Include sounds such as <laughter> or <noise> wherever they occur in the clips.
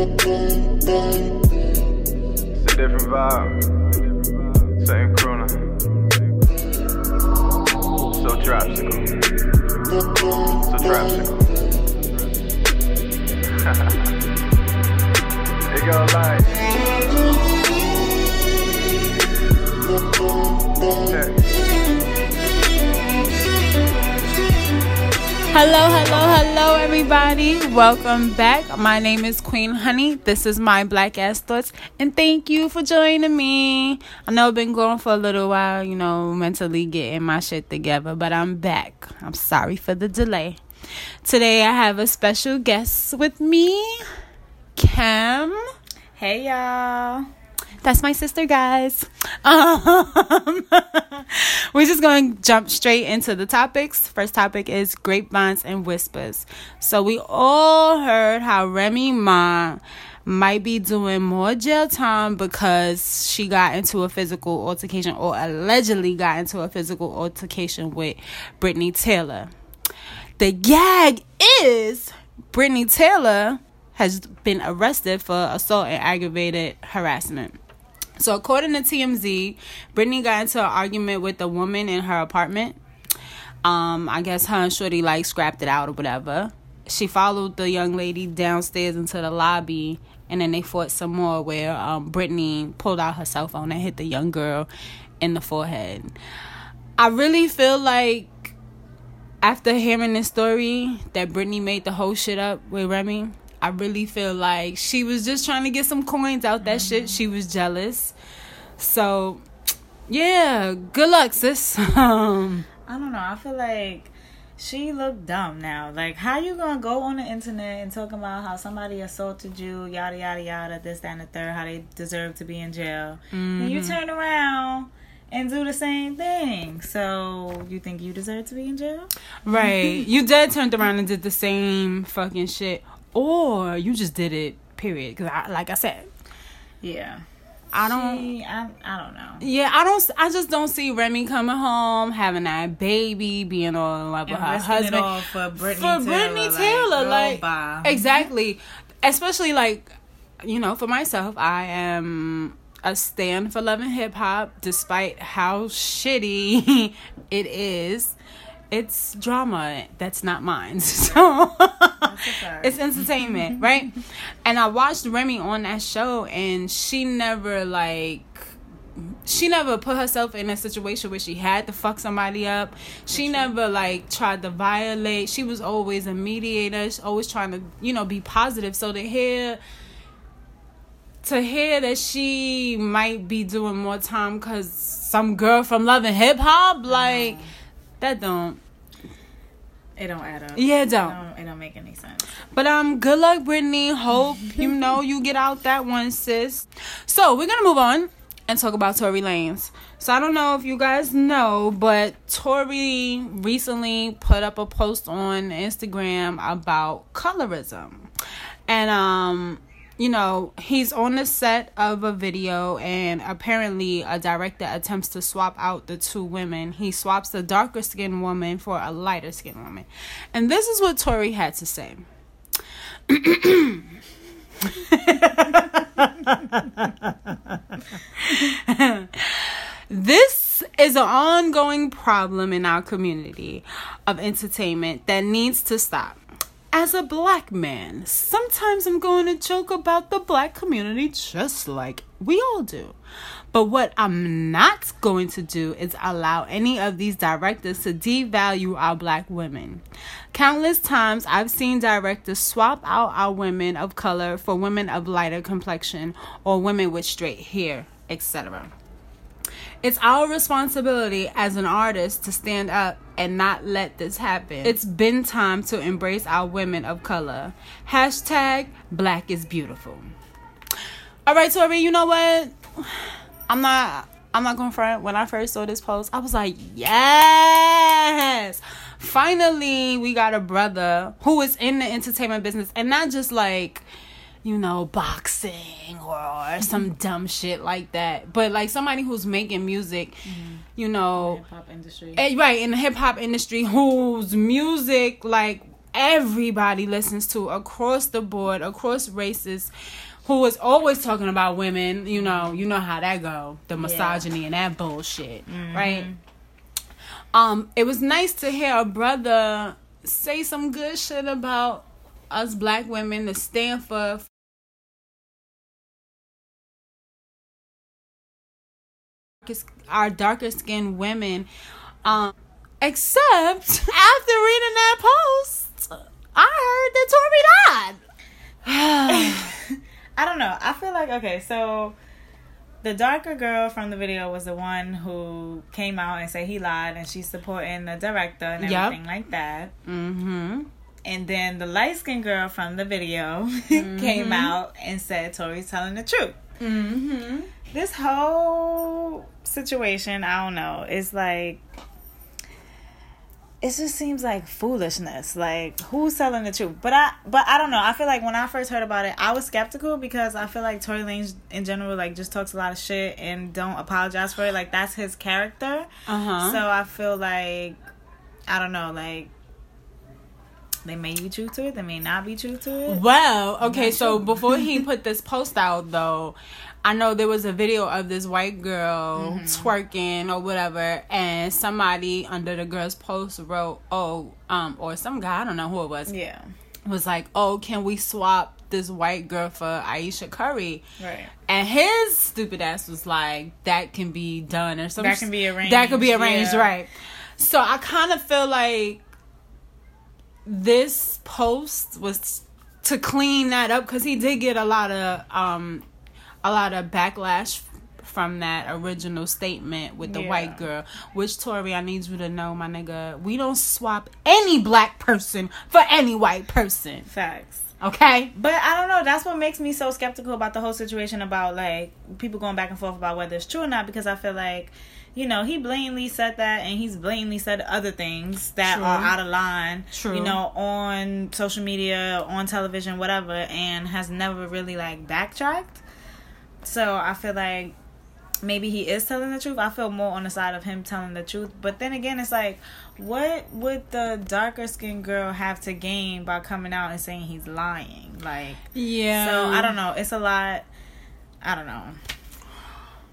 It's a different vibe. Same crooner. So trapsical. So trapsical. it go like. Hey. Hello, hello, hello, everybody. Welcome back. My name is Queen Honey. This is my Black Ass Thoughts, and thank you for joining me. I know I've been going for a little while, you know, mentally getting my shit together, but I'm back. I'm sorry for the delay. Today, I have a special guest with me, Cam. Hey y'all. That's my sister, guys. Um, <laughs> we're just going to jump straight into the topics. First topic is grapevines and whispers. So we all heard how Remy Ma might be doing more jail time because she got into a physical altercation or allegedly got into a physical altercation with Brittney Taylor. The gag is Brittney Taylor has been arrested for assault and aggravated harassment. So, according to TMZ, Brittney got into an argument with a woman in her apartment. Um, I guess her and Shorty like scrapped it out or whatever. She followed the young lady downstairs into the lobby, and then they fought some more. Where um, Brittney pulled out her cell phone and hit the young girl in the forehead. I really feel like after hearing this story that Brittney made the whole shit up with Remy. I really feel like she was just trying to get some coins out that shit. She was jealous. So, yeah, good luck, sis. <laughs> Um, I don't know. I feel like she looked dumb now. Like, how you gonna go on the internet and talk about how somebody assaulted you, yada yada yada, this, that, and the third, how they deserve to be in jail, and you turn around and do the same thing. So you think you deserve to be in jail? right. <laughs> You dead turned around and did the same fucking shit. Or you just did it, period. Because, I, like I said, Yeah. I don't. She, I, I don't know. Yeah, I don't. I just don't see Remy coming home, having that baby, being all in love with her husband for Brittney for Taylor. Brittney Taylor, like bye. exactly. Especially like, you know, for myself, I am a stand for love and hip hop, despite how shitty <laughs> it is. It's drama that's not mine, <laughs> so it's entertainment, <laughs> right? And I watched Remy on that show, and she never like she never put herself in a situation where she had to fuck somebody up. She never like tried to violate. She was always a mediator. She's always trying to, you know, be positive. So to hear to hear that she might be doing more time cuz some girl from Love and Hip Hop like that don't It don't add up. yeah it It don't. don't, it don't make any sense. But um, good luck, Brittney. Hope <laughs> you know you get out that one, sis. So we're gonna move on and talk about Tory Lanez. So I don't know if you guys know, but Tory recently put up a post on Instagram about colorism, and um. You know, he's on the set of a video, and apparently, a director attempts to swap out the two women. He swaps the darker skinned woman for a lighter skinned woman. And this is what Tory had to say. this is an ongoing problem in our community of entertainment that needs to stop. As a black man, sometimes I'm going to joke about the black community just like we all do. But what I'm not going to do is allow any of these directors to devalue our black women. Countless times I've seen directors swap out our women of color for women of lighter complexion or women with straight hair, etc. It's our responsibility as an artist to stand up and not let this happen. It's been time to embrace our women of color. Hashtag black is beautiful. All right, Tory, you know what? I'm not I'm not going to front. When I first saw this post, I was like, yes. Finally, we got a brother who is in the entertainment business and not just like you know, boxing or some dumb shit like that. But like somebody who's making music, you know, Hip hop industry. eh, right in the hip hop industry, whose music like everybody listens to across the board, across races, who is always talking about women. You know, you know how that go, the misogyny and that bullshit, right? Um, it was nice to hear a brother say some good shit about us black women to stand for our darker skinned women. Um, except after reading that post, I heard that Tory died. <sighs> I don't know. I feel like okay, so the darker girl from the video was the one who came out and said he lied, and she's supporting the director and Yep. everything like that. mm-hmm. And then the light skinned girl from the video <laughs> came out and said Tory's telling the truth. Mm-hmm. This whole situation, I don't know, it's like it just seems like foolishness. Like who's telling the truth? But I but I don't know. I feel like when I first heard about it, I was skeptical because I feel like Tory Lanez in general like just talks a lot of shit and don't apologize for it. Like that's his character. Uh-huh. So I feel like I don't know, like they may be true to it, they may not be true to it. Well, okay, so before he <laughs> put this post out though, I know there was a video of this white girl Mm-hmm. twerking or whatever, and somebody under the girl's post wrote, "Oh, um, or some guy, I don't know who it was, Yeah. was like, "Oh, can we swap this white girl for Ayesha Curry?" Right. And his stupid ass was like, "That can be done or something. That can be arranged, That could be arranged, yeah. right?" So I kind of feel like this post was to clean that up because he did get a lot of um a lot of backlash from that original statement with the Yeah. white girl which Tory i need you to know my nigga we don't swap any black person for any white person Facts. okay But I don't know. That's what makes me so skeptical about the whole situation about like people going back and forth about whether it's true or not. Because I feel like, you know, he blatantly said that, and he's blatantly said other things that True. are out of line. True. You know, on social media, on television, whatever, and has never really like backtracked. So I feel like maybe he is telling the truth. I feel more on the side of him telling the truth. But then again, it's like, what would the darker skinned girl have to gain by coming out and saying he's lying? Like, yeah so I don't know. It's a lot. I don't know.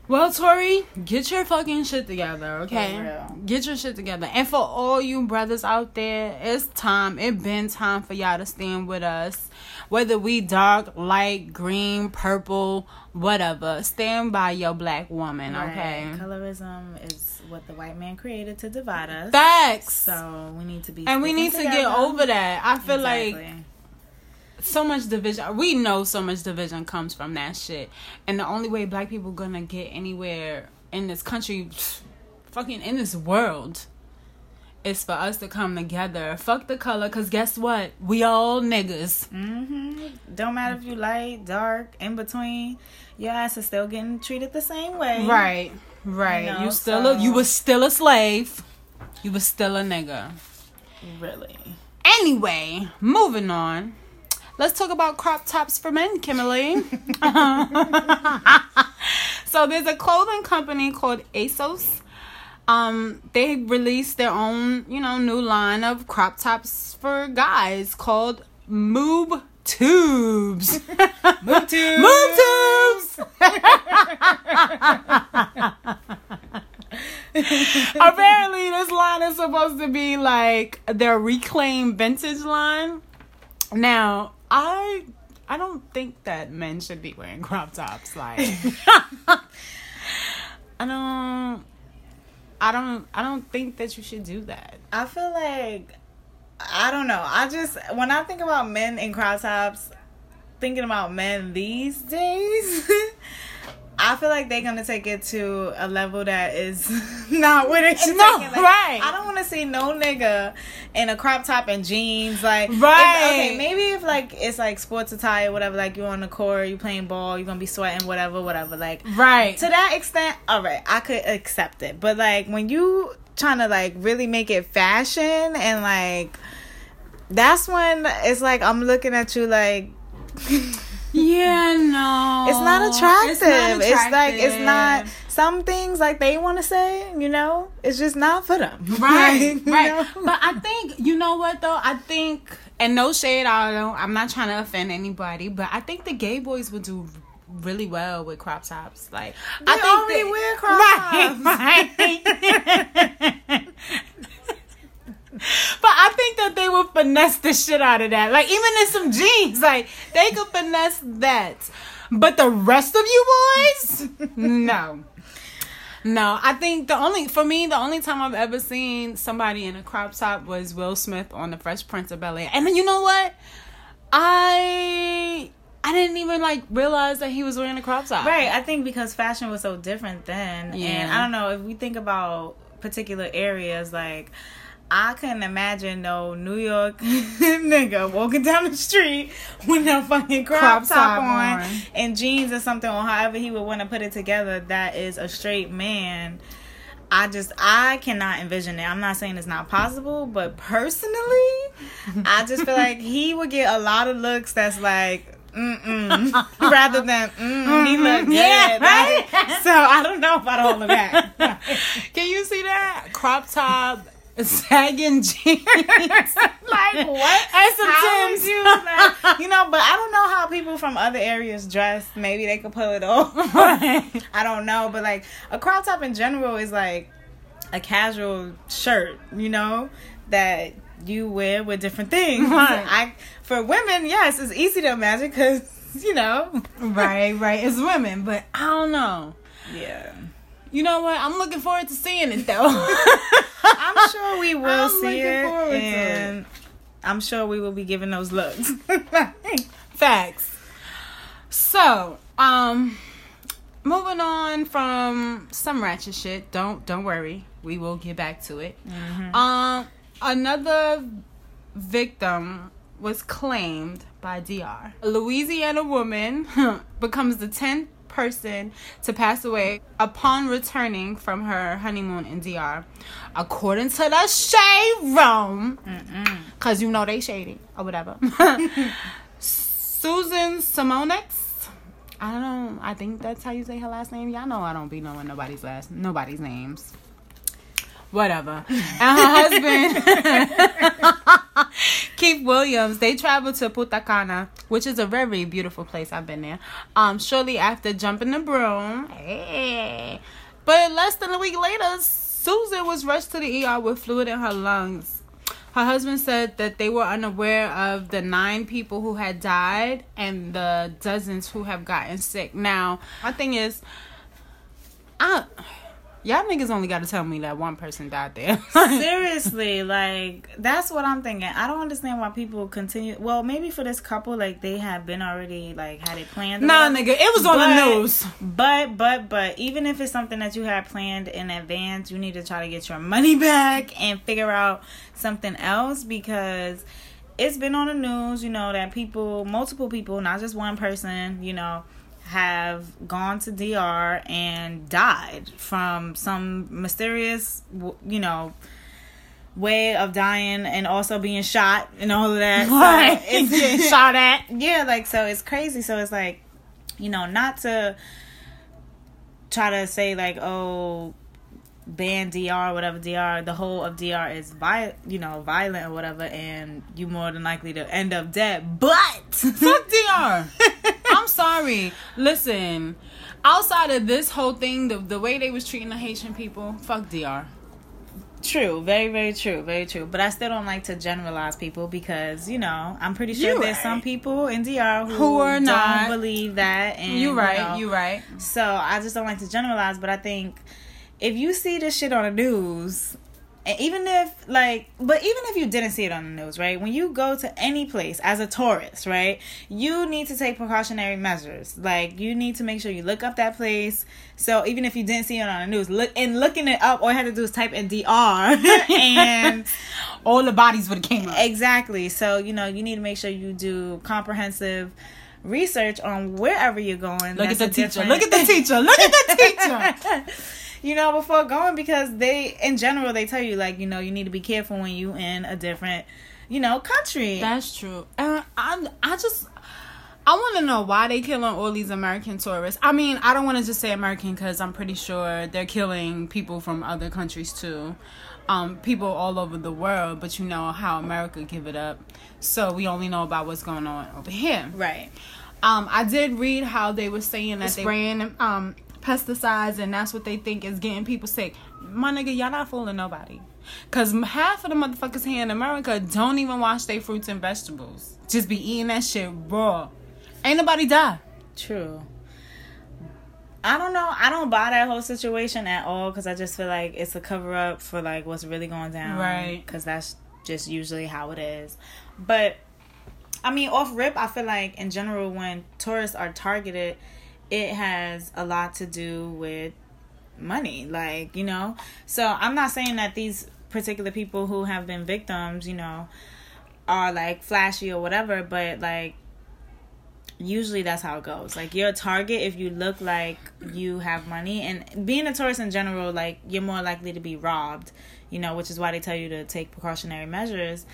Well, Tory, get your fucking shit together, okay? For real. Get your shit together. And for all you brothers out there, it's time. It's been time for y'all to stand with us. Whether we dark, light, green, purple, whatever. Stand by your black woman, okay? Colorism is what the white man created to divide us. Facts. So we need to be. and we need to get over that. I feel like so much division. We know so much division comes from that shit. And the only way black people gonna get anywhere in this country, fucking in this world, is for us to come together. Fuck the color, cause guess what? We all niggas. Mhm. Don't matter if you light, dark, in between. Your ass is still getting treated the same way. Right, right. You You, still so- a, you was still a slave. You was still a nigga. Really. Anyway, moving on. Let's talk about crop tops for men, Kimberly. <laughs> <laughs> so there's a clothing company called ASOS. Um, they released their own, you know, new line of crop tops for guys called Moob Tubes. Move <laughs> to. Moob Tubes. <laughs> Apparently, this line is supposed to be like their reclaimed vintage line. Now, I I don't think that men should be wearing crop tops. Like, <laughs> I don't, I don't, I don't think that you should do that. I feel like I don't know. I just when I think about men in crop tops, thinking about men these days, <laughs> I feel like they're gonna take it to a level that is <laughs> not what it should No. Like, right. I don't want to see no nigga in a crop top and jeans. Like, if- Right. okay, maybe if like it's like sports attire, whatever. Like you're on the court, you playing ball, you're gonna be sweating, whatever, whatever. Like Right. to that extent, all right, I could accept it. But like when you trying to like really make it fashion and like that's when it's like I'm looking at you like <laughs> Yeah, no. it's not attractive. It's, like it's not some things like they want to say, you know, it's just not for them. <laughs> Right, Like, right. know? But I think you know what though. I think And no shade, I don't. I'm not trying to offend anybody, but I think the gay boys would do really well with crop tops. Like They I think already that- wear <laughs> crop right, right. <laughs> But I think that they would finesse the shit out of that. Like even in some jeans, like they could finesse that. But the rest of you boys, no. No, I think the only for me the only time I've ever seen somebody in a crop top was Will Smith on the Fresh Prince of Bel Air. And then you know what? I I didn't even like realize that he was wearing a crop top. Right. I think because fashion was so different then. And I don't know, if we think about particular areas, like I couldn't imagine no New York <laughs> nigga walking down the street with no fucking crop, Crop top, top on, on. and jeans or something, or however he would want to put it together. That is a straight man. I just I cannot envision it. I'm not saying it's not possible, but personally, I just feel like he would get a lot of looks that's like mm mm <laughs> rather than mm he look good. Yeah, right? Like, so I don't know about all of that. Can you see that crop top, sagging jeans, <laughs> like what? <laughs> and some How Timbs? you, like, <laughs> you know, but I don't know how people from other areas dress. Maybe they could pull it off. I don't know, but like a crop top in general is like a casual shirt, you know, that you wear with different things. Right. I for women, yes, it's easy to imagine because you know, right, right. It's women, but I don't know. yeah. You know what? I'm looking forward to seeing it though. <laughs> I'm sure we will I'm see it, to it. and I'm sure we will be giving those looks. <laughs> Facts. So, um, moving on from some ratchet shit. Don't don't worry, we will get back to it. Um, another victim was claimed by DR. A Louisiana woman <laughs> becomes the tenth person to pass away upon returning from her honeymoon in DR, according to the Shade Room. Cause you know they shady or whatever. <laughs> Susan Simonex. I don't know. I think that's how you say her last name. Y'all know I don't be knowing nobody's last nobody's names. Whatever. And her husband <laughs> Keith Williams, they traveled to Punta Cana, which is a very beautiful place. I've been there. Um, shortly after jumping the broom. Hey. But less than a week later, Susan was rushed to the ER with fluid in her lungs. Her husband said that they were unaware of the nine people who had died and the dozens who have gotten sick. Now, my thing is, I y'all niggas only got to tell me that one person died there. <laughs> Seriously, like that's what I'm thinking. I don't understand why people continue. Well, maybe for this couple, like they have been already like had it planned. nah, nigga, it was on But- the news. But but but even if it's something that you had planned in advance, you need to try to get your money <laughs> back and figure out something else because it's been on the news, you know, that people, multiple people, not just one person, you know, have gone to DR and died from some mysterious, you know, way of dying and also being shot and all of that. Right. So it's <laughs> Getting shot at. yeah, like so it's crazy. So it's like, you know, not to try to say like, oh, ban DR, whatever DR, the whole of DR is violent, you know, violent or whatever, and you more than likely to end up dead. But Fuck DR. <laughs> I'm sorry. Listen, outside of this whole thing, the the way they was treating the Haitian people, fuck DR. True, very, very true, very true. But I still don't like to generalize people because you know I'm pretty sure You there's right. some people in DR who, Who are don't not. believe that. And You right. know, You right. So I just don't like to generalize, but I think if you see this shit on the news, and even if like, but even if you didn't see it on the news, right? When you go to any place as a tourist, right, you need to take precautionary measures. Like you need to make sure you look up that place. So even if you didn't see it on the news, look and looking it up, all you had to do is type in DR <laughs> and All the bodies would have came up. Exactly. So, you know, you need to make sure you do comprehensive research on wherever you're going. Look at the teacher. different- Look at the teacher. Look at the teacher. <laughs> you know, before going because they in general they tell you like, you know, you need to be careful when you in a different, you know, country. That's true. And I, I just, I want to know why they killing all these American tourists. I mean, I don't want to just say American because I'm pretty sure they're killing people from other countries too, um, people all over the world. But you know how America give it up, so we only know about what's going on over here. Right. Um, I did read how they were saying that they spraying um pesticides and that's what they think is getting people sick. My nigga, y'all not fooling nobody. Cause half of the motherfuckers here in America don't even wash their fruits and vegetables. Just be eating that shit raw. Ain't nobody die. True. I don't know. I don't buy that whole situation at all because I just feel like it's a cover up for like what's really going down. Right. Because that's just usually how it is. But I mean, off rip, I feel like in general when tourists are targeted, it has a lot to do with money. Like you know. So I'm not saying that these particular people who have been victims, you know, are like flashy or whatever, but like usually that's how it goes. Like you're a target if you look like you have money and being a tourist in general, like you're more likely to be robbed, you know, which is why they tell you to take precautionary measures.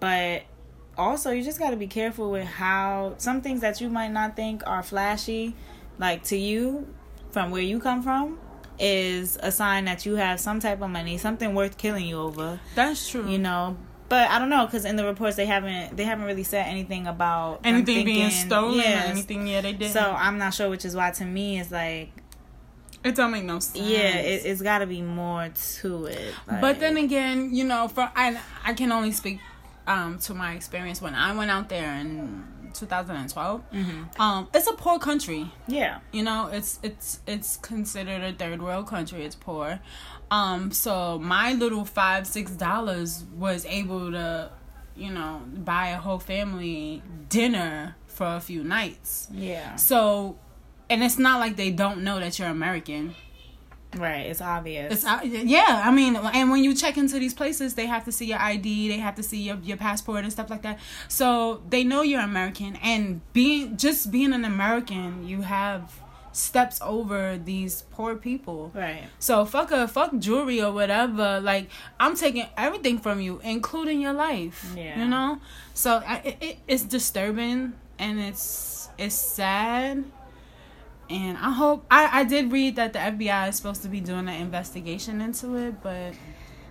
But also you just gotta be careful with how some things that you might not think are flashy, like to you from where you come from, is a sign that you have some type of money, something worth killing you over. That's true. You know, but I don't know because in the reports they haven't they haven't really said anything about anything being stolen Yes. or anything. Yeah, they did. So I'm not sure, which is why to me it's like, it don't make no sense. yeah, it, it's got to be more to it. But then again, you know, for I I can only speak um to my experience when I went out there in 2012. Mm-hmm. Um, it's a poor country. yeah, You know, it's it's it's considered a third world country. It's poor. Um, so my little five six dollars was able to, you know, buy a whole family dinner for a few nights. yeah, So, and it's not like they don't know that you're American. Right. It's obvious. It's yeah, I mean, and when you check into these places, they have to see your ID, they have to see your your passport and stuff like that. So they know you're American, and being just being an American, you have steps over these poor people. right. So fuck a fuck jewelry or whatever. Like I'm taking everything from you, including your life. Yeah. You know. So I, it, it, it's disturbing and it's it's sad. And I hope I I did read that the FBI is supposed to be doing an investigation into it, but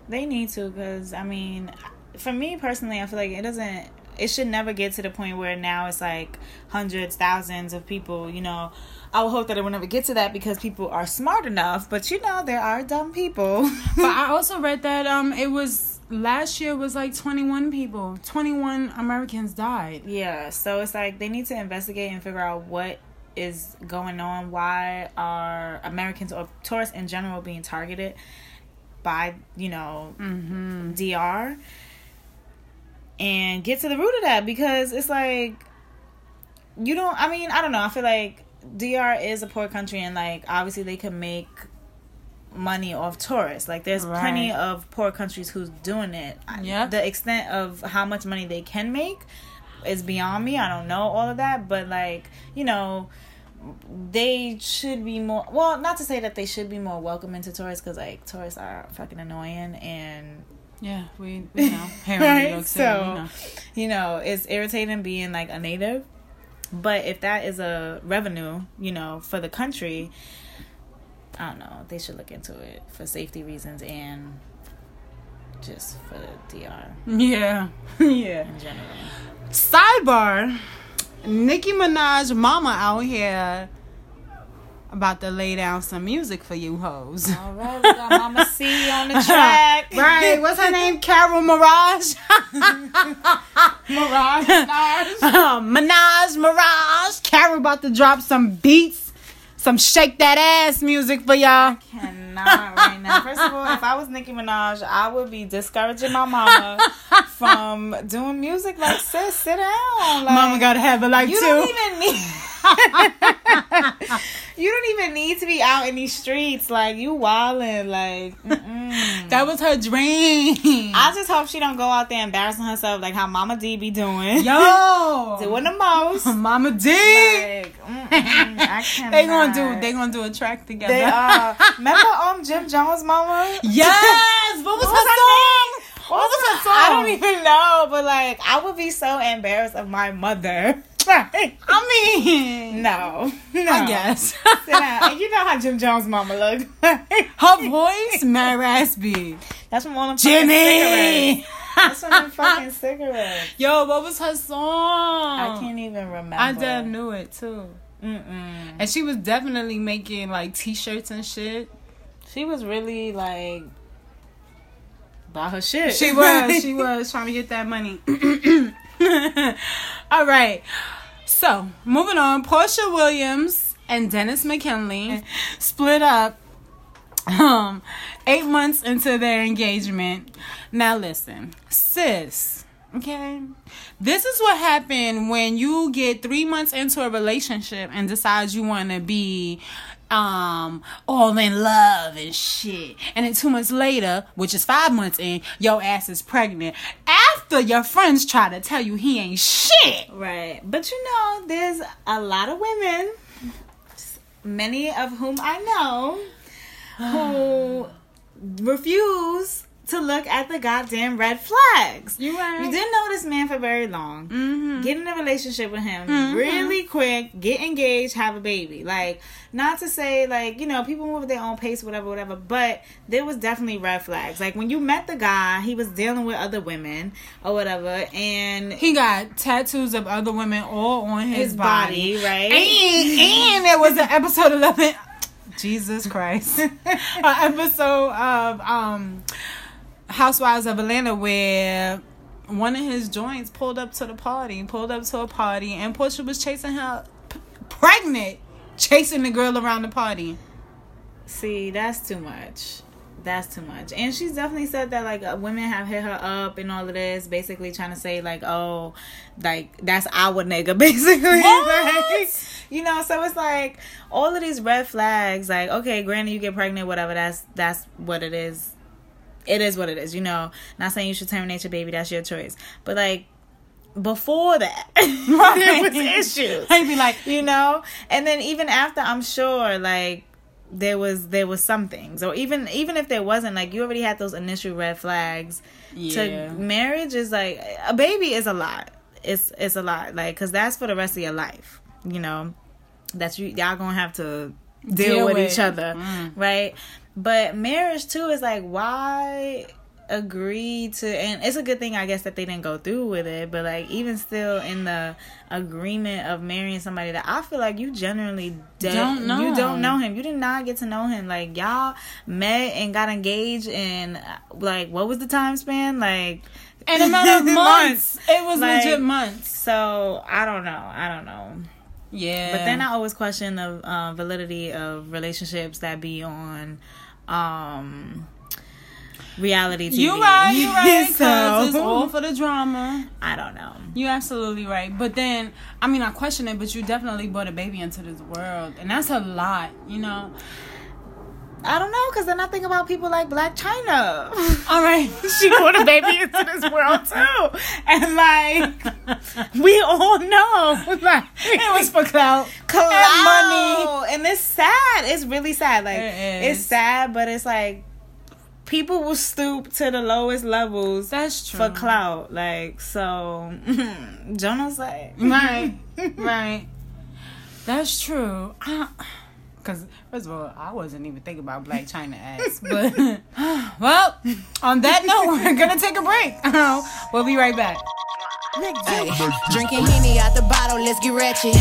They need to because I mean, for me personally, I feel like it doesn't. It should never get to the point where now it's like hundreds, thousands of people. You know, I would hope that it will never get to that because people are smart enough. But you know, there are dumb people. <laughs> but I also read that um it was last year was like 21 people, 21 Americans died. Yeah, so it's like they need to investigate and figure out what is going on. Why are Americans or tourists in general being targeted by, you know, mm-hmm. DR? And get to the root of that because it's like, you don't, I mean, I don't know. I feel like DR is a poor country and, like, obviously they can make money off tourists. Like, there's Right. plenty of poor countries who's doing it. Yeah. The extent of how much money they can make is beyond me. I don't know all of that, but like, you know, they should be more well, not to say that they should be more welcoming to tourists cuz like tourists are fucking annoying and Yeah, we, we know. Here in New Right, City, so- know. you know, it's irritating being like a native. But if that is a revenue, you know, for the country, I don't know, they should look into it for safety reasons and just for the DR Yeah. <laughs> yeah. in general. Sidebar. Nicki Minaj mama out here about to lay down some music for you hoes. All right, we got Mama C on the track. <laughs> right, what's her name? <laughs> Carol Maraj. Maraj. Uh, Minaj Maraj. Carol about to drop some beats, some shake that ass music for y'all. Cannot right now. First of all, if I was Nicki Minaj, I would be discouraging my mama <laughs> from doing music. Like, sis, sit down. Like, Mama gotta have a life you too. don't even need. <laughs> you don't even need to be out in these streets. Like you wildin'. Like mm-mm. That was her dream. I just hope she don't go out there embarrassing herself like how Mama D be doing. Yo, <laughs> doing the most. <laughs> Mama D. Like, <laughs> they gonna do. They gonna do a track together. They are. Remember um Jim Jones' mama? Yes. What was What her was her song? What was her song? I don't even know, but like I would be so embarrassed of my mother. I mean, no, no. I guess. <laughs> And you know how Jim Jones' mama look. Her voice, mad raspy. That's from them fucking Jimmy! That's from them <laughs> fucking cigarettes. Yo, what was her song? I can't even remember. I damn knew it too. Mm-mm. And she was definitely making like t-shirts and shit. She was really like about her shit. She was. <laughs> She was trying to get that money. <clears throat> <laughs> All right. So moving on, Porsha Williams and Dennis McKinley <laughs> split up um eight months into their engagement. Now listen, sis. Okay. This is what happened when you get three months into a relationship and decide you want to be um all in love and shit. And then two months later, which is five months in, your ass is pregnant. After your friends try to tell you he ain't shit. Right. But you know, there's a lot of women, many of whom I know, who <sighs> refuse to look at the goddamn red flags. You right. You didn't know this man for very long. Mm-hmm. Get in a relationship with him Mhm. really quick, get engaged, have a baby. Like, not to say, like, you know, people move at their own pace, whatever, whatever, but there was definitely red flags. Like, when you met the guy, he was dealing with other women or whatever, and He got tattoos of other women all on his, his body, right? And, and there was an episode of <laughs> Jesus Christ. <laughs> an episode of um Housewives of Atlanta where one of his joints pulled up to the party, pulled up to a party, and Porsha was chasing her p- pregnant, chasing the girl around the party. See, that's too much. That's too much. And she's definitely said that like uh, women have hit her up and all of this, basically trying to say like, oh, like that's our nigga, <laughs> basically. What? Like, you know, so it's like all of these red flags. Like, okay, granted, you get pregnant, whatever. That's that's what it is. It is what it is. You know, not saying you should terminate your baby. That's your choice. But like before that, <laughs> there was issues He'd be like, you know and then even after i'm sure like there was there was some things or even even if there wasn't like you already had those initial red flags Yeah. to marriage is like a baby is a lot it's it's a lot like because that's for the rest of your life you know that you y'all gonna have to deal, Deal with, with. each other Mm. right but marriage too is like why agree to and it's a good thing i guess that they didn't go through with it but like even still in the agreement of marrying somebody that i feel like you generally de- Don't know. you don't know him you did not get to know him like y'all met and got engaged and like what was the time span like in a matter of <laughs> months. It was Like- legit months. so i don't know i don't know Yeah. but then I always question the uh, validity of relationships that be on um reality TV. You right, you right. <laughs> Because it's all for the drama. I don't know. You absolutely right. But then, I mean, I question it, but you definitely brought a baby into this world. And that's a lot, you know? I don't know because then I think about people like Blac Chyna. <laughs> All right. she brought a baby into this world too, and like we all know, <laughs> like it was for clout. clout and money. and it's sad. It's really sad. Like It it's sad, but it's like people will stoop to the lowest levels That's true. for clout. Like so, <laughs> Jonah's like Right. right. That's true. Because, first of all, I wasn't even thinking about Blac Chyna ass. <laughs> But, <sighs> well, on that note, we're going to take a break. <laughs> we'll be right back. Ay, drinking Henny out the bottle, let's get ratchet.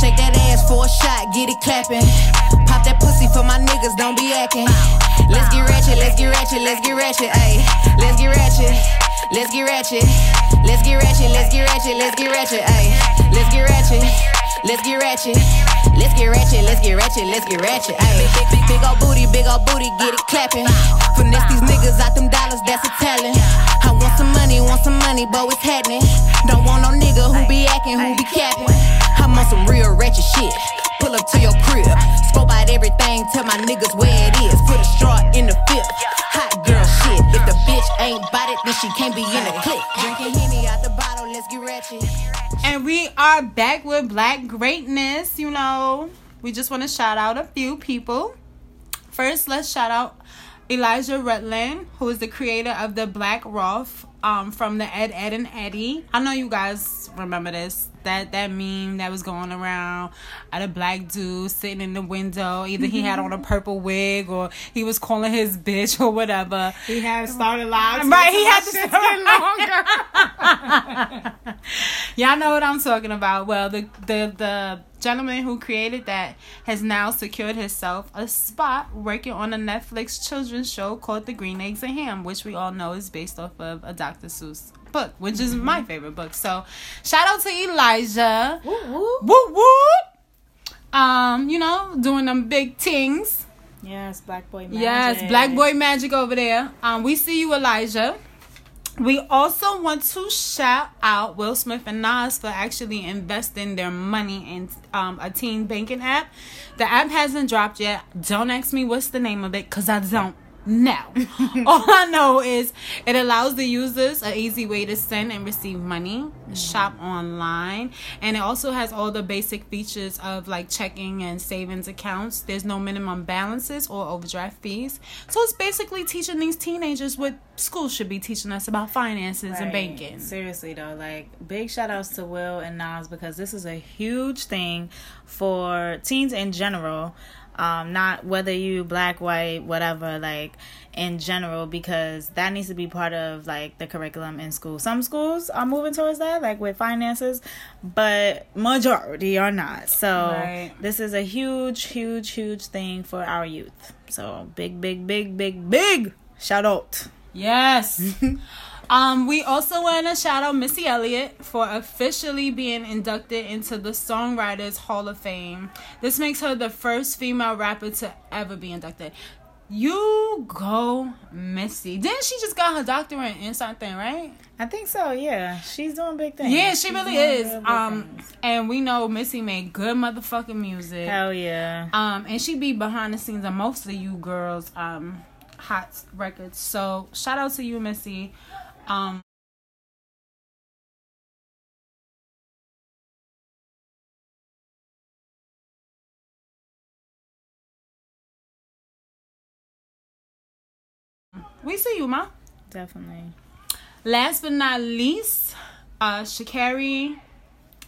Shake that ass for a shot, get it clapping. Pop that pussy for my niggas, don't be acting. Let's get ratchet, let's get ratchet, let's get ratchet. Ay, let's get ratchet, let's get ratchet. Let's get ratchet, let's get ratchet, let's get ratchet. Ay, let's get ratchet, let's get ratchet. Let's get ratchet, let's get ratchet, let's get ratchet. Ay, big, big, big old booty, big old booty, get it clapping. Finesse these niggas out them dollars, that's a talent. I want some money, want some money, but it's happening? Don't want no nigga who be acting, who be capping. I'm on some real ratchet shit. Pull up to your crib, scope out everything, tell my niggas where it is. Put a straw in the fifth. Hot girl shit. If the bitch ain't bought it, then she can't be in the clique. Drinking Henny out the bottle, let's get ratchet. And we are back with Black Greatness. You know, we just want to shout out a few people. First, let's shout out Elijah Rutland, who is the creator of the Black Rolf um, from the Ed, Ed, and Eddie. I know you guys remember this. That that meme that was going around at a black dude sitting in the window. Either he had on a purple wig or he was calling his bitch or whatever. He had started live. Right, he had to <laughs> start longer. <laughs> Y'all know what I'm talking about. Well, the the the gentleman who created that has now secured himself a spot working on a Netflix children's show called The Green Eggs and Ham, which we all know is based off of a Dr. Seuss book, which is my favorite book. So, shout out to Elijah. Woo, Woo woo. Um, you know, doing them big things. Yes, black boy. Magic. Yes, black boy magic over there. Um, we see you, Elijah. We also want to shout out Will Smith and Nas for actually investing their money in um, a teen banking app. The app hasn't dropped yet. Don't ask me what's the name of it because I don't know. <laughs> All I know is it allows the users an easy way to send and receive money, mm-hmm. shop online, and it also has all the basic features of like checking and savings accounts. There's no minimum balances or overdraft fees. So it's basically teaching these teenagers what school should be teaching us about finances and banking. Seriously though, like big shout outs to Will and Nas because this is a huge thing for teens in general. Um, not whether you black, white, whatever, like in general, because that needs to be part of like the curriculum in school. Some schools are moving towards that, like with finances, but majority are not. So Right. this is a huge, huge, huge thing for our youth. So big, big, big, big, big shout out. Yes. <laughs> um, we also want to shout out Missy Elliott for officially being inducted into the Songwriters Hall of Fame. This makes her the first female rapper to ever be inducted. You go, Missy. Didn't she just got her doctorate in something, right? I think so. Yeah, she's doing big things. Yeah, she She's really is. Um, things. and we know Missy made good motherfucking music. hell yeah. Um, and she be behind the scenes of most of you girls' um hot records. So shout out to you, Missy. Um. We see you, ma. Definitely. Last but not least, uh, Sha'Carri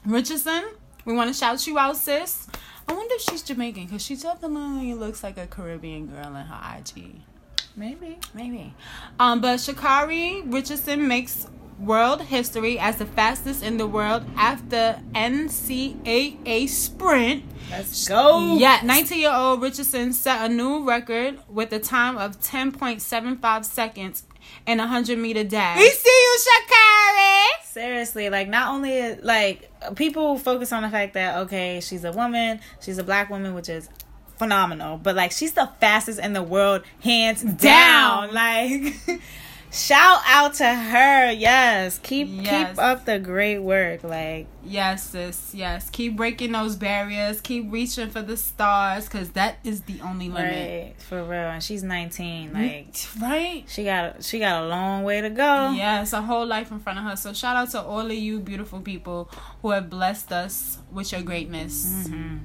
Richardson. We want to shout you out, sis. I wonder if she's Jamaican because she definitely looks like a Caribbean girl in her IG. Maybe. Maybe. Um, but Sha'Carri Richardson makes world history as the fastest in the world after NCAA sprint. Let's go. Yeah, 19 year old Richardson set a new record with a time of 10.75 seconds in a 100 meter dash. We see you, Sha'Carri! Seriously, like not only like people focus on the fact that okay, she's a woman, she's a black woman, which is phenomenal, but like she's the fastest in the world, hands down. Down. <laughs> Like shout out to her. Yes. Keep Yes. keep up the great work. Like Yes, sis. Yes. Keep breaking those barriers. Keep reaching for the stars because that is the only limit. right, for real. And she's 19. Like Right? she got she got a long way to go. Yes, a whole life in front of her. So shout out to all of you beautiful people who have blessed us with your greatness. Mm-hmm.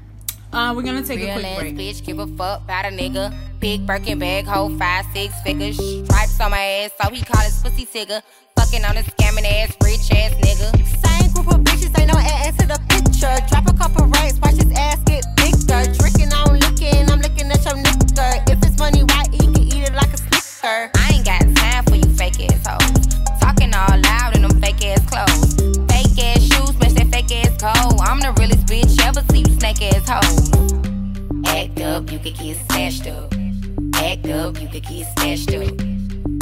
Uh, we're gonna take a Real quick ass break. bitch, give a fuck about a nigga. Big Birkin bag, hold five, six figures. Stripes on my ass, so he call his pussy tigger. Fucking on a scamming ass, rich ass nigga. Same group of bitches, ain't no ass to the picture. Drop a couple racks, watch his ass get bigger. Drinking, I'm licking, I'm looking at your nigga. If it's money right, he can eat it like a snicker. I ain't got time for you fake ass hoes. Talking all loud in them fake ass clothes. Fake ass shoes, snake ass hoes. Act up, you could get snatched up. Act up, you could get snatched up.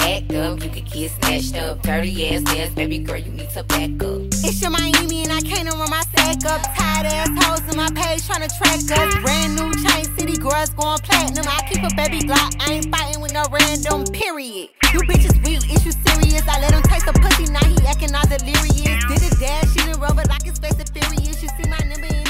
Act up, you could get snatched up. Dirty ass ass, baby girl, you need to back up. It's your Miami and I can't run my sack up. Tired ass hoes in my page trying to track us. Brand new chain city girls going platinum. I keep a baby Glock, I ain't fighting with no random period. You bitches weak, is you serious? I let him taste the pussy, now he acting all delirious. Did a dash in the rubber like his face is furious. You see my number in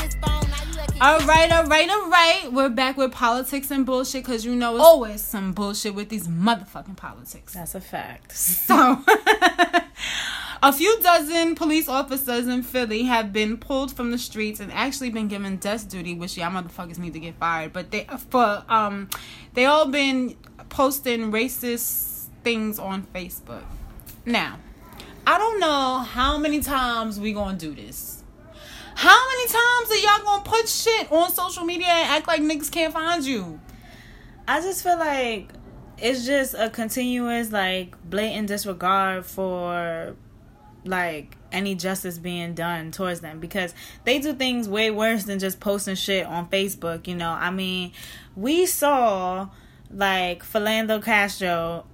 All right, all right, all right. We're back with politics and bullshit because you know it's always some bullshit with these motherfucking politics. That's a fact. So, <laughs> a few dozen police officers in Philly have been pulled from the streets and actually been given desk duty, which y'all motherfuckers need to get fired. But they for um, they all been posting racist things on Facebook. Now, I don't know how many times we gonna do this. How many times are y'all gonna put shit on social media and act like niggas can't find you? I just feel like it's just a continuous like blatant disregard for like any justice being done towards them because they do things way worse than just posting shit on Facebook, you know. I mean, we saw like Philando Castro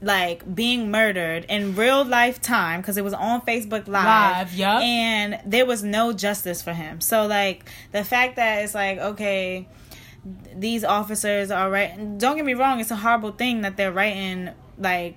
like being murdered in real life time because it was on Facebook Live. Live. And there was no justice for him. So like the fact that it's like, okay, these officers are right don't get me wrong, it's a horrible thing that they're writing like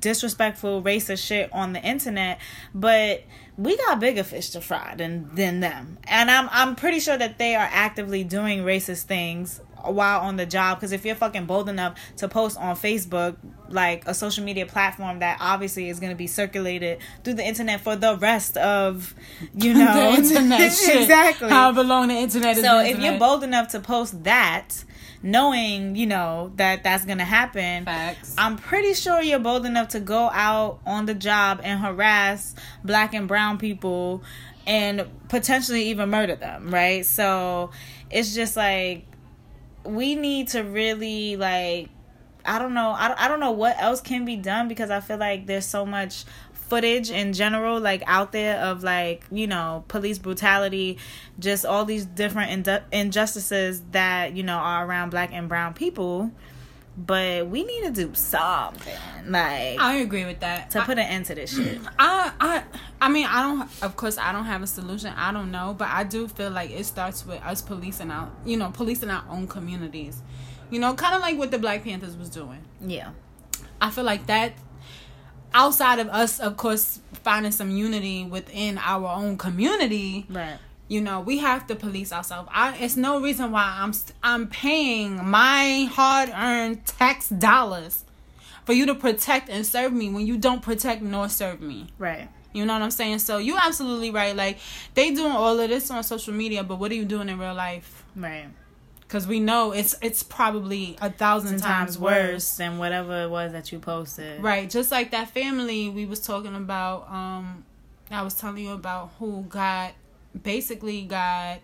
disrespectful racist shit on the internet, but we got bigger fish to fry than than them. And I'm I'm pretty sure that they are actively doing racist things while on the job because if you're fucking bold enough to post on Facebook like a social media platform that obviously is going to be circulated through the internet for the rest of you <laughs> know the <laughs> internet exactly However long the internet is. so the if you're bold enough to post that knowing you know that that's gonna happen Facts. i'm pretty sure you're bold enough to go out on the job and harass black and brown people and potentially even murder them right so it's just like we need to really like I don't know I, I don't know what else can be done because I feel like there's so much footage in general like out there of like you know police brutality just all these different injustices that you know are around black and brown people but we need to do something like I agree with that. to put an end to this shit I I I mean I don't of course I don't have a solution. I don't know, but I do feel like it starts with us policing our you know, policing our own communities. You know, kind of like what the Black Panthers was doing. yeah I feel like that outside of us of course finding some unity within our own community, right you know, we have to police ourselves. I it's no reason why I'm I'm paying my hard-earned tax dollars for you to protect and serve me when you don't protect nor serve me. right You know what I'm saying? So you absolutely right. Like they doing all of this on social media, but what are you doing in real life? right Because we know it's it's probably a thousand times, worse than whatever it was that you posted Right. Just like that family we was talking about. Um, I was telling you about who got basically got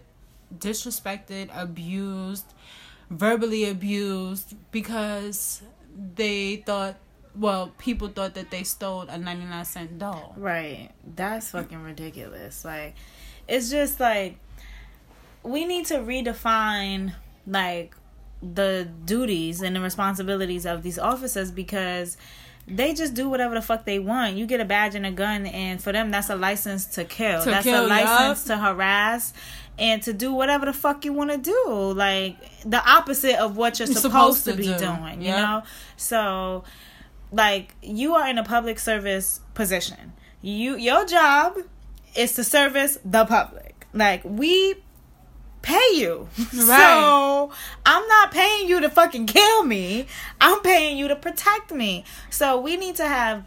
disrespected, abused, verbally abused because they thought. Well, people thought that they stole a ninety nine cent doll. Right. That's fucking ridiculous. Like it's just like we need to redefine like the duties and the responsibilities of these officers because they just do whatever the fuck they want. You get a badge and a gun and for them that's a license to kill. To that's kill, a license to harass and to do whatever the fuck you want to do. Like the opposite of what you're, You're supposed, supposed to to be do. doing, you Yep. know? So like you are in a public service position. You your job is to service the public. Like we pay you. <laughs> So I'm not paying you to fucking kill me. I'm paying you to protect me. So we need to have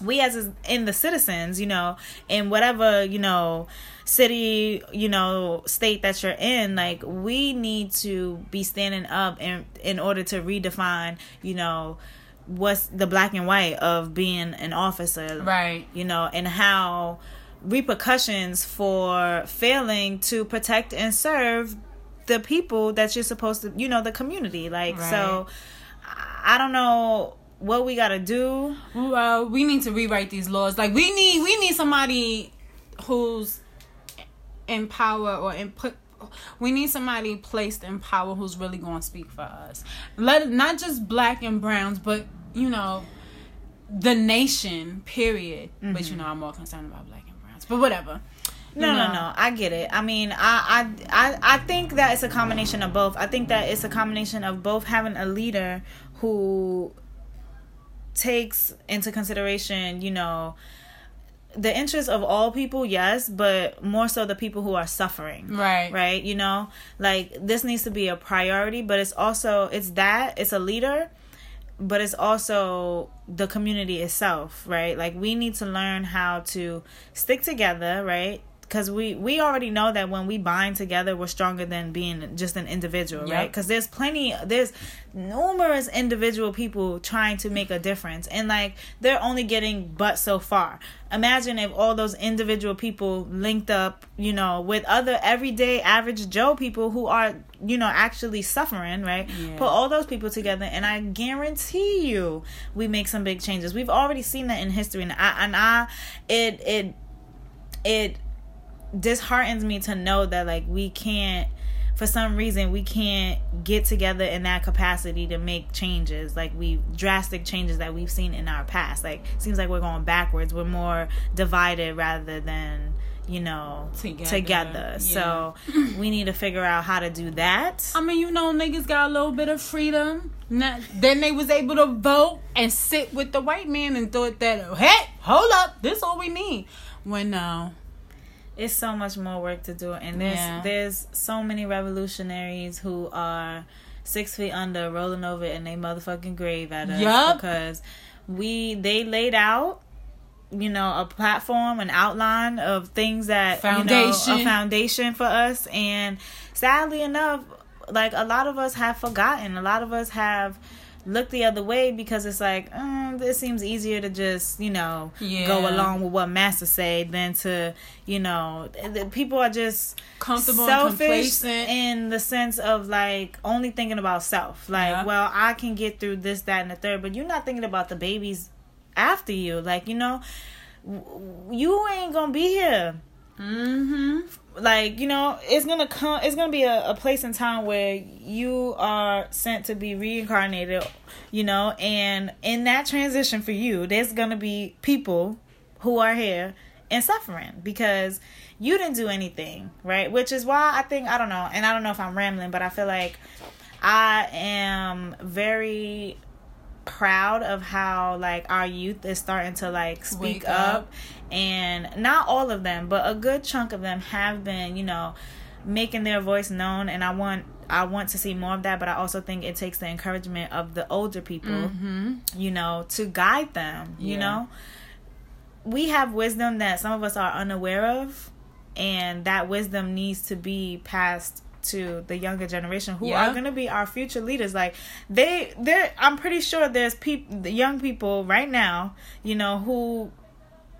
we as in the citizens, you know, in whatever, you know, city, you know, state that you're in, like we need to be standing up in in order to redefine, you know, what's the black and white of being an officer. Right. You know, and how repercussions for failing to protect and serve the people that you're supposed to, you know, the community. Like so I don't know what we got to do. Well, we need to rewrite these laws. Like we need we need somebody who's in power or in put we need somebody placed in power who's really going to speak for us. Let not just black and browns, but you know, the nation. Period. But you mm-hmm. know, I'm more concerned about black. But whatever. No, no, no. I get it. I mean, I, I, I, I think that it's a combination of both. I think that it's a combination of both having a leader who takes into consideration, you know, the interests of all people, yes, but more so the people who are suffering. Right. Right? You know, like this needs to be a priority, but it's also it's that, it's a leader, but it's also the community itself, right? Like we need to learn how to stick together, right? Because we we already know that when we bind together we're stronger than being just an individual right? Because there's plenty there's numerous individual people trying to make a difference and like they're only getting but so far. Imagine if all those individual people linked up you know with other everyday average joe people who are you know actually suffering right? Yeah. put all those people together and i guarantee you we make some big changes. We've already seen that in history and i and i it it it disheartens me to know that like we can't for some reason we can't get together in that capacity to make changes. Like we drastic changes that we've seen in our past. Like seems like we're going backwards. We're more divided rather than you know Together, together, so <clears throat> we need to figure out how to do that. I mean, you know, niggas got a little bit of freedom. Not, then they was able to vote and sit with the white man and thought that, hey, hold up, this all we need. When no, it's so much more work to do and there's Yeah. there's so many revolutionaries who are six feet under rolling over in their motherfucking grave at us Yup. because we they laid out you know a platform an outline of things that you know, Foundation. a foundation for us and sadly enough like a lot of us have forgotten a lot of us have looked the other way because it's like um, it seems easier to just you know go along with what master say than to you know people are just comfortable selfish in the sense of like only thinking about self. Like Yeah. well i can get through this that and the third but you're not thinking about the babies after you. Like you know w- you ain't gonna be here. Mm-hmm. Like you know it's gonna come it's gonna be a, a place in time where you are sent to be reincarnated you know and in that transition for you there's gonna be people who are here and suffering because you didn't do anything right which is why i think i don't know and i don't know if i'm rambling but i feel like i am very proud of how like our youth is starting to like speak up. up. And not all of them but a good chunk of them have been you know making their voice known and i want i want to see more of that but i also think it takes the encouragement of the older people mm-hmm. you know to guide them you Yeah. know we have wisdom that some of us are unaware of and that wisdom needs to be passed to the younger generation who Yeah. are going to be our future leaders like they they i'm pretty sure there's people the young people right now you know who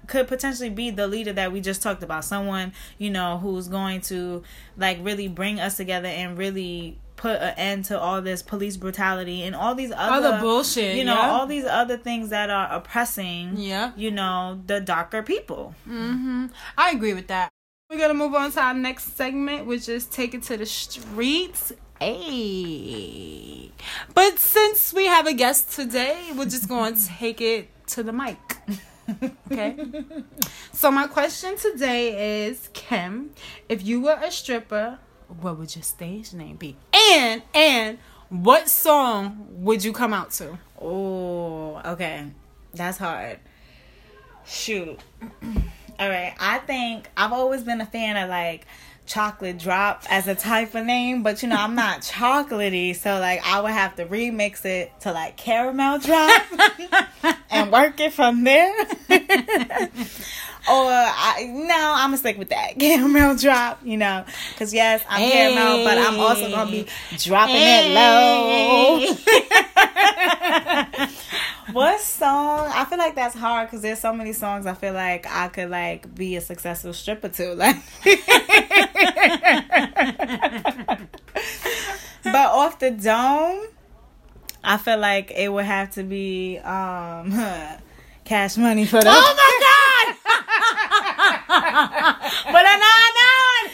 could potentially be the leader that we just talked about someone you know who's going to like really bring us together and really put an end to all this police brutality and all these other, Other bullshit, you know yeah. all these other things that are oppressing Yeah. you know the darker people Mm-hmm. I agree with that. We're gonna move on to our next segment, which is take it to the streets. Hey, but since we have a guest today, we're just going <laughs> to take it to the mic. <laughs> Okay. so my question today is, Kim, if you were a stripper, what would your stage name be? And and what song would you come out to? Oh, okay. That's hard. Shoot. <clears throat> All right. I think I've always been a fan of like chocolate drop as a type of name, but you know, I'm not <laughs> chocolatey, so like I would have to remix it to like caramel drop <laughs> and work it from there. or I no, I'm gonna stick with that <laughs> caramel drop, you know, because yes, I'm caramel, but I'm also gonna be dropping it low. What song? I feel like that's hard because there's so many songs I feel like I could like be a successful stripper to. Like, <laughs> but off the dome, I feel like it would have to be um <laughs> cash money for the. Oh my god! <laughs> but a nine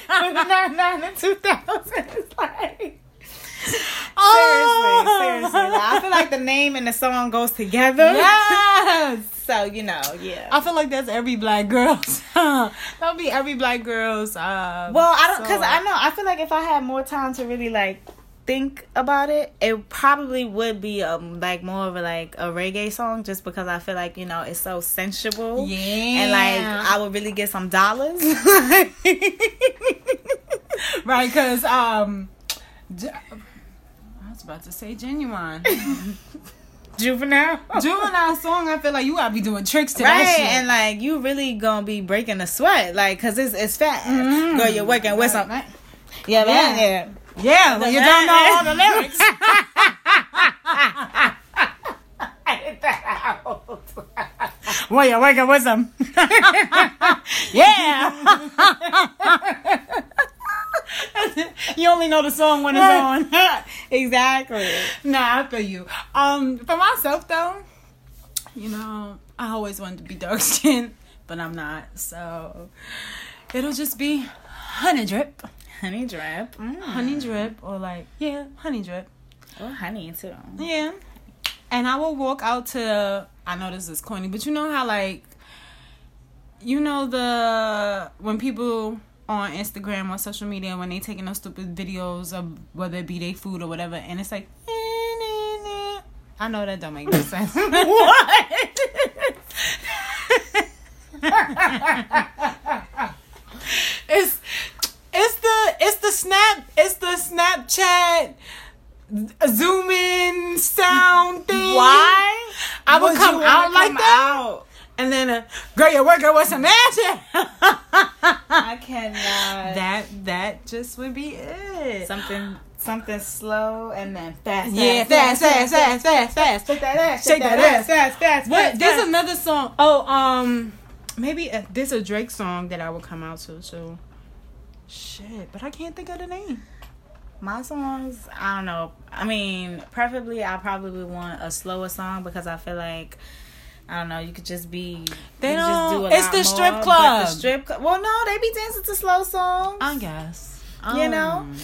nine, nine nine and two thousand. It's like. <laughs> Seriously, seriously. Like, I feel like the name and the song goes together. Yes. <laughs> So you know, yeah. I feel like that's every black girl's. <laughs> That'll be every black girl's. Uh, Well, I don't because. I know I feel like if I had more time to really like think about it, it probably would be um like more of a like a reggae song, just because I feel like you know it's so sensual. Yeah. And like I would really get some dollars. right, because um, d- About to say genuine. <laughs> Juvenile. Juvenile song, I feel like you gotta be doing tricks to Right, that shit. and like you really gonna be breaking the sweat, like, cause it's it's fat. Mm-hmm. Girl, you're working with some. Yeah, man. Yeah. yeah, when you don't know all the lyrics. <laughs> <laughs> well, you're working with them. yeah. <laughs> you only know the song when it's on. <laughs> exactly. nah, I feel you. Um, for myself though, you know, I always wanted to be dark <laughs> skinned, but I'm not. So it'll just be honey drip, Honey drip. Mm. honey drip, or like yeah, honey drip. Oh, honey too. Yeah. And I will walk out to I know this is corny, but you know how like you know the when people on Instagram or social media when they taking those stupid videos of whether it be their food or whatever and it's like I know that don't make no sense. <laughs> it's it's the it's the snap it's the Snapchat zoom in sound thing. Why? I would Would come out like come that, out? And then uh, girl, you're working with some magic. <laughs> I cannot. that that just would be it. something something slow and then fast. yeah, fast, fast, fast, fast, fast. Shake that ass. Shake that ass. Fast, fast, What? There's another song. Oh, um, maybe uh, there's a Drake song that I would come out to. So, shit, but I can't think of the name. My songs, I don't know. I mean, preferably, I probably would want a slower song because I feel like. I don't know. You could just be. They don't- do a it's the strip more, club. The strip club. Well, no, they be dancing to slow songs. I guess. You know? Um,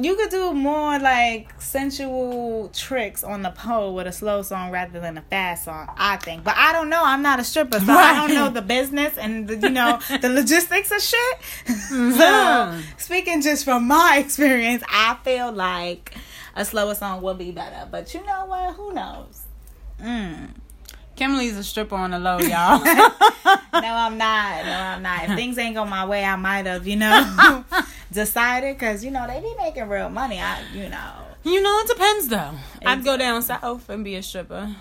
you could do more like sensual tricks on the pole with a slow song rather than a fast song. I think, but I don't know. I'm not a stripper, so I don't know the business and the, you know <laughs> the logistics of shit. Mm-hmm. So, speaking just from my <laughs> experience, I feel like a slower song would be better. But you know what? Who knows? Mm. Kimberly's a stripper on the low, y'all. <laughs> No, I'm not. No, I'm not. If <laughs> things ain't go my way, I might have, you know, <laughs> decided because you know they be making real money. I, you know. you know, it depends though. I'd go down south and be a stripper.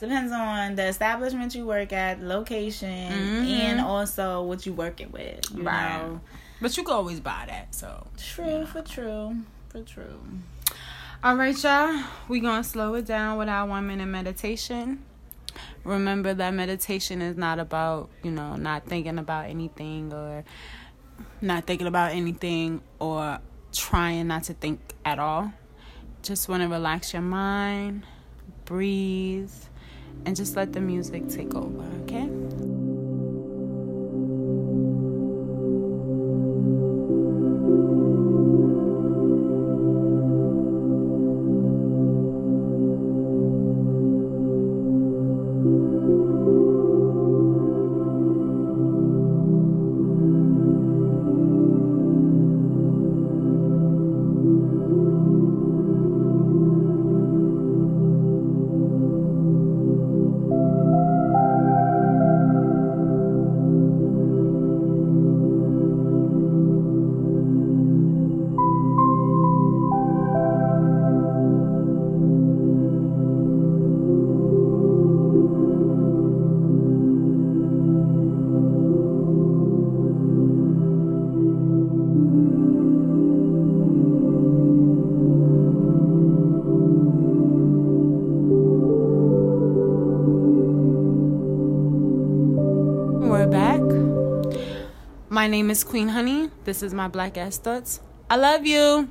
Depends on the establishment you work at, location, and mm-hmm. also what you working with. You Right. know, But you can always buy that, so. true for true for true. All right, y'all. we going to slow it down with our one minute meditation. Remember that meditation is not about, you know, not thinking about anything or not thinking about anything or trying not to think at all. Just want to relax your mind, breathe, and just let the music take over, okay? Name is Queen Honey. This is my Black Ass Thoughts. I love you.